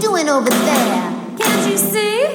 doing over there? Can't you see?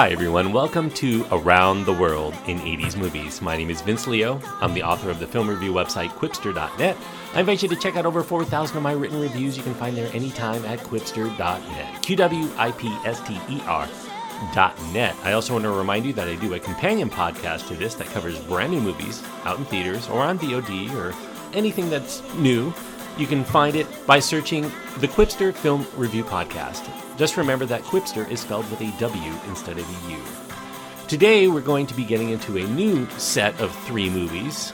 Hi, everyone. Welcome to Around the World in 80s Movies. My name is Vince Leo. I'm the author of the film review website Qwipster.net. I invite you to check out over 4,000 of my written reviews. You can find there anytime at Qwipster.net. Q W I P S T E R. Dot net. I also want to remind you that I do a companion podcast to this that covers brand new movies out in theaters or on VOD or anything that's new. You can find it by searching the Qwipster Film Review Podcast. Just remember that Qwipster is spelled with a W instead of a U. Today, we're going to be getting into a new set of three movies.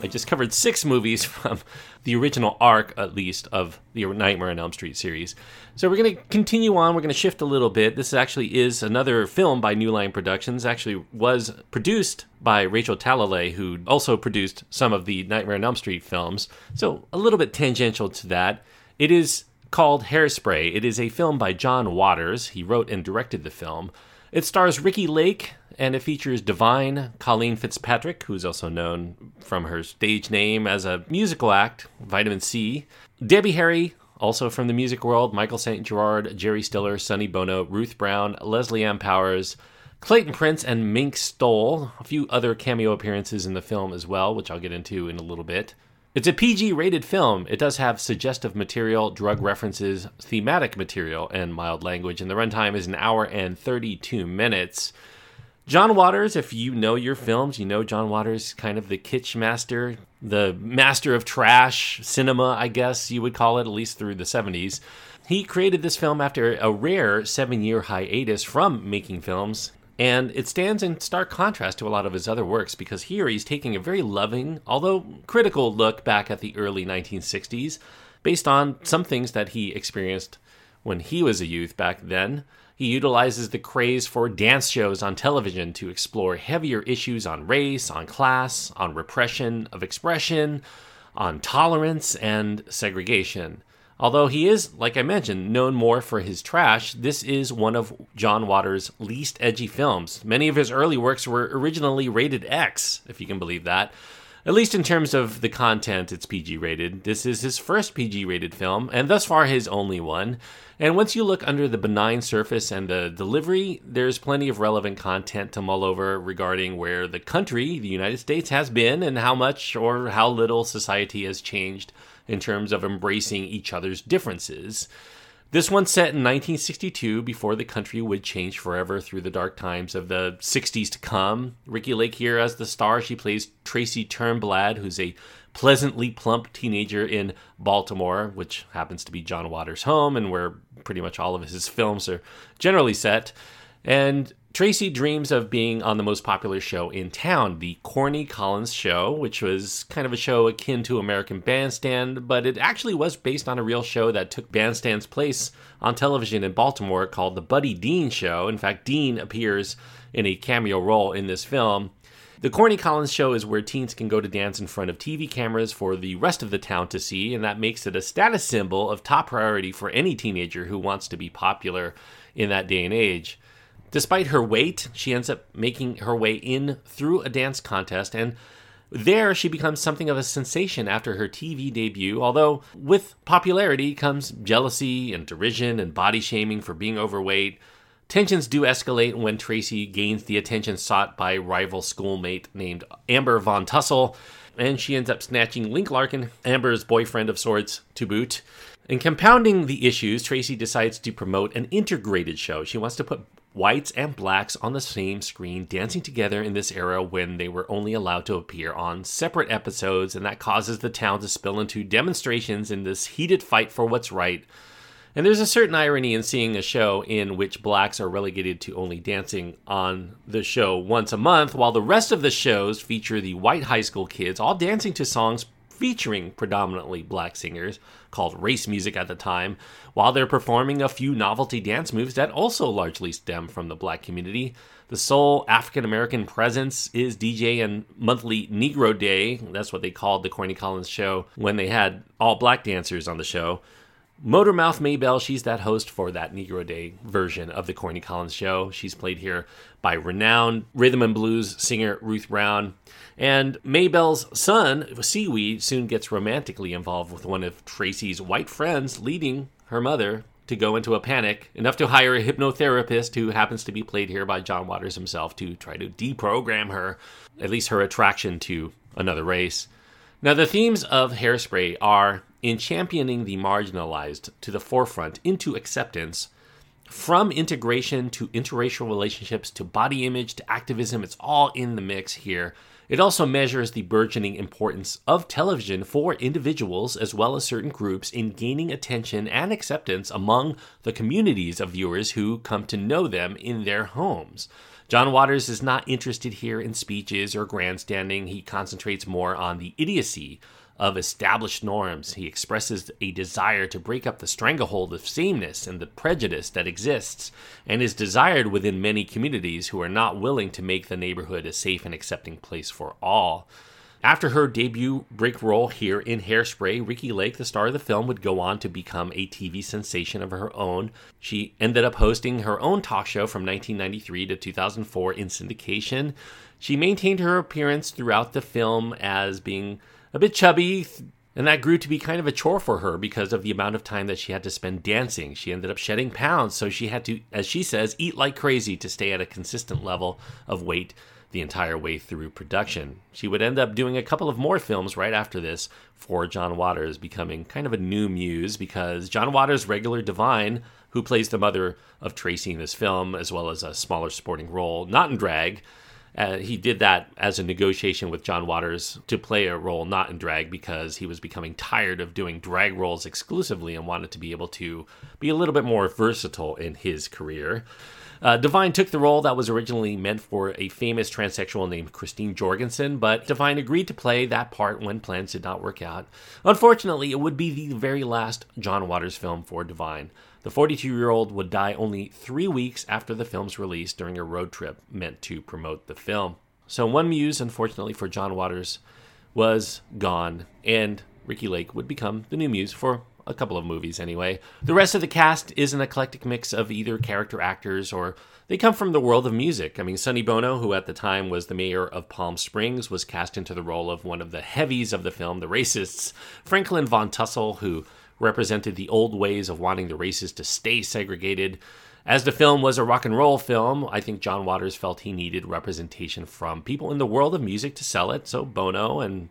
I just covered six movies from the original arc, at least, of the Nightmare on Elm Street series. So we're going to continue on. We're going to shift a little bit. This actually is another film by New Line Productions. Actually, was produced by Rachel Talalay, who also produced some of the Nightmare on Elm Street films. So a little bit tangential to that. It is called Hairspray. It is a film by John Waters. He wrote and directed the film. It stars Ricki Lake and it features Divine, Colleen Fitzpatrick, who's also known from her stage name as a musical act, Vitamin C, Debbie Harry, also from the music world, Michael St. Gerard, Jerry Stiller, Sonny Bono, Ruth Brown, Leslie Ann Powers, Clayton Prince, and Mink Stole. A few other cameo appearances in the film as well, which I'll get into in a little bit. It's a PG rated film. It does have suggestive material, drug references, thematic material, and mild language, and the runtime is an hour and 32 minutes. John Waters, if you know your films, you know John Waters, kind of the kitsch master, the master of trash cinema, I guess you would call it, at least through the 70s. He created this film after a rare seven year hiatus from making films, and it stands in stark contrast to a lot of his other works because here he's taking a very loving, although critical, look back at the early 1960s based on some things that he experienced when he was a youth back then. He utilizes the craze for dance shows on television to explore heavier issues on race, on class, on repression of expression, on tolerance, and segregation. Although he is, like I mentioned, known more for his trash, this is one of John Waters' least edgy films. Many of his early works were originally rated X, if you can believe that. At least in terms of the content, it's PG rated. This is his first PG rated film, and thus far his only one. And once you look under the benign surface and the delivery, there's plenty of relevant content to mull over regarding where the country, the United States, has been and how much or how little society has changed in terms of embracing each other's differences. This one's set in 1962 before the country would change forever through the dark times of the 60s to come. Ricki Lake here as the star. She plays Tracy Turnblad, who's a pleasantly plump teenager in Baltimore, which happens to be John Waters' home and where pretty much all of his films are generally set. And Tracy dreams of being on the most popular show in town, the Corny Collins Show, which was kind of a show akin to American Bandstand, but it actually was based on a real show that took Bandstand's place on television in Baltimore called The Buddy Dean Show. In fact, Dean appears in a cameo role in this film. The Corny Collins Show is where teens can go to dance in front of TV cameras for the rest of the town to see, and that makes it a status symbol of top priority for any teenager who wants to be popular in that day and age. Despite her weight, she ends up making her way in through a dance contest, and there she becomes something of a sensation after her TV debut. Although, with popularity comes jealousy and derision and body shaming for being overweight. Tensions do escalate when Tracy gains the attention sought by rival schoolmate named Amber Von Tussle, and she ends up snatching Link Larkin, Amber's boyfriend of sorts, to boot. In compounding the issues, Tracy decides to promote an integrated show. She wants to put whites and blacks on the same screen dancing together in this era when they were only allowed to appear on separate episodes, and that causes the town to spill into demonstrations in this heated fight for what's right. And there's a certain irony in seeing a show in which blacks are relegated to only dancing on the show once a month, while the rest of the shows feature the white high school kids all dancing to songs featuring predominantly black singers, called race music at the time, while they're performing a few novelty dance moves that also largely stem from the black community. The sole African American presence is DJ and monthly Negro Day. That's what they called the Corny Collins show when they had all black dancers on the show. Motormouth Maybelle, she's that host for that Negro Day version of the Corny Collins show. She's played here by renowned rhythm and blues singer Ruth Brown. And Maybelle's son, Seaweed, soon gets romantically involved with one of Tracy's white friends, leading her mother to go into a panic, enough to hire a hypnotherapist who happens to be played here by John Waters himself to try to deprogram her, at least her attraction to another race. Now, the themes of Hairspray are in championing the marginalized to the forefront into acceptance, from integration to interracial relationships to body image to activism, it's all in the mix here. It also measures the burgeoning importance of television for individuals as well as certain groups in gaining attention and acceptance among the communities of viewers who come to know them in their homes. John Waters is not interested here in speeches or grandstanding. He concentrates more on the idiocy of established norms. He expresses a desire to break up the stranglehold of sameness and the prejudice that exists and is desired within many communities who are not willing to make the neighborhood a safe and accepting place for all. After her debut break role here in Hairspray, Ricki Lake, the star of the film, would go on to become a TV sensation of her own. She ended up hosting her own talk show from 1993 to 2004 in syndication. She maintained her appearance throughout the film as being a bit chubby, and that grew to be kind of a chore for her because of the amount of time that she had to spend dancing. She ended up shedding pounds, so she had to, as she says, eat like crazy to stay at a consistent level of weight the entire way through production. She would end up doing a couple of more films right after this for John Waters, becoming kind of a new muse because John Waters' regular Divine, who plays the mother of Tracy in this film, as well as a smaller supporting role, not in drag, uh, he did that as a negotiation with John Waters to play a role not in drag because he was becoming tired of doing drag roles exclusively and wanted to be able to be a little bit more versatile in his career. Uh, Divine took the role that was originally meant for a famous transsexual named Christine Jorgensen, but Divine agreed to play that part when plans did not work out. Unfortunately, it would be the very last John Waters film for Divine. The 42 year old would die only three weeks after the film's release during a road trip meant to promote the film. So, one muse, unfortunately for John Waters, was gone, and Ricki Lake would become the new muse for a couple of movies anyway. The rest of the cast is an eclectic mix of either character actors or they come from the world of music. I mean, Sonny Bono, who at the time was the mayor of Palm Springs, was cast into the role of one of the heavies of the film, the racists. Franklin Von Tussle, who represented the old ways of wanting the races to stay segregated. As the film was a rock and roll film, I think John Waters felt he needed representation from people in the world of music to sell it. So Bono and,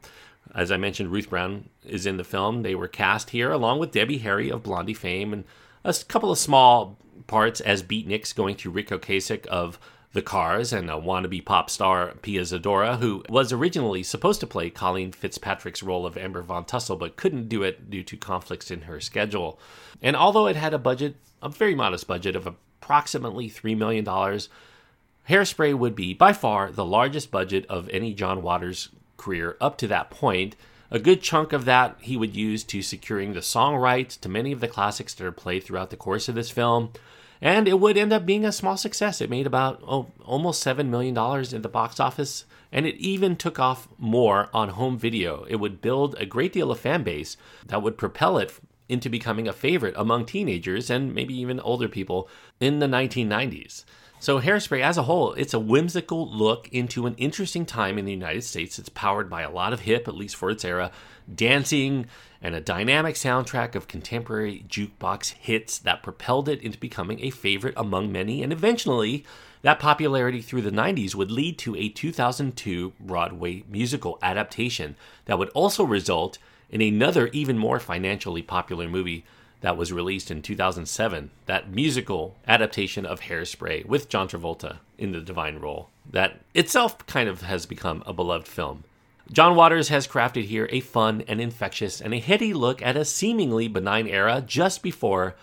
as I mentioned, Ruth Brown is in the film. They were cast here along with Debbie Harry of Blondie fame and a couple of small parts as beatniks going through Ric Ocasek of the Cars and a wannabe pop star Pia Zadora, who was originally supposed to play Colleen Fitzpatrick's role of Amber Von Tussle, but couldn't do it due to conflicts in her schedule. And although it had a budget, a very modest budget of approximately $3 million, Hairspray would be by far the largest budget of any John Waters career up to that point. A good chunk of that he would use to securing the song rights to many of the classics that are played throughout the course of this film and it would end up being a small success. It made about oh, almost $7 million in the box office, and it even took off more on home video. It would build a great deal of fan base that would propel it into becoming a favorite among teenagers and maybe even older people in the 1990s. So, Hairspray as a whole, it's a whimsical look into an interesting time in the United States. It's powered by a lot of hip, at least for its era, dancing, and a dynamic soundtrack of contemporary jukebox hits that propelled it into becoming a favorite among many, and eventually, that popularity through the 90s would lead to a 2002 Broadway musical adaptation that would also result in another, even more financially popular movie that was released in 2007, that musical adaptation of Hairspray with John Travolta in the divine role, that itself kind of has become a beloved film. John Waters has crafted here a fun and infectious and a heady look at a seemingly benign era just before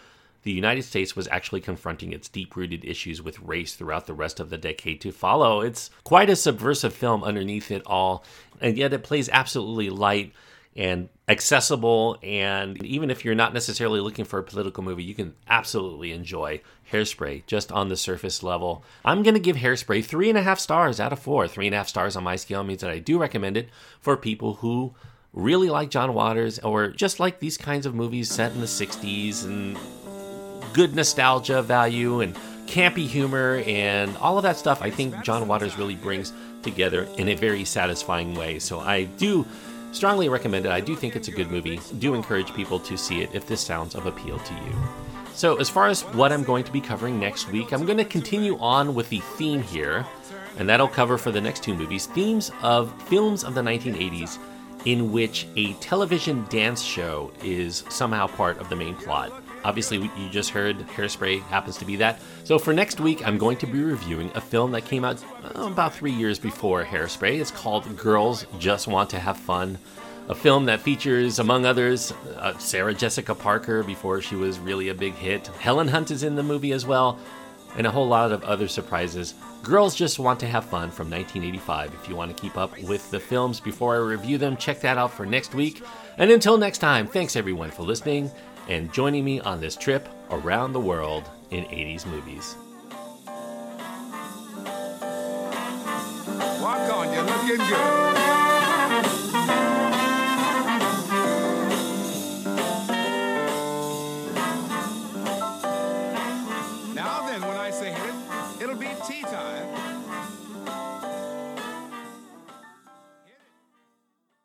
the United States was actually confronting its deep rooted issues with race throughout the rest of the decade to follow. It's quite a subversive film underneath it all, and yet it plays absolutely light and accessible. And even if you're not necessarily looking for a political movie, you can absolutely enjoy Hairspray just on the surface level. I'm going to give Hairspray three and a half stars out of four. Three and a half stars on my scale means that I do recommend it for people who really like John Waters or just like these kinds of movies set in the 60s and good nostalgia value and campy humor and all of that stuff. I think John Waters really brings together in a very satisfying way. So I do strongly recommend it. I do think it's a good movie. Do encourage people to see it if this sounds of appeal to you. So, as far as what I'm going to be covering next week, I'm going to continue on with the theme here, and that'll cover for the next two movies themes of films of the 1980s in which a television dance show is somehow part of the main plot. Obviously, you just heard Hairspray happens to be that. So, for next week, I'm going to be reviewing a film that came out oh, about three years before Hairspray. It's called Girls Just Want to Have Fun. A film that features, among others, uh, Sarah Jessica Parker before she was really a big hit. Helen Hunt is in the movie as well, and a whole lot of other surprises. Girls Just Want to Have Fun from 1985. If you want to keep up with the films before I review them, check that out for next week. And until next time, thanks everyone for listening and joining me on this trip around the world in 80s movies. Walk on, you're looking good.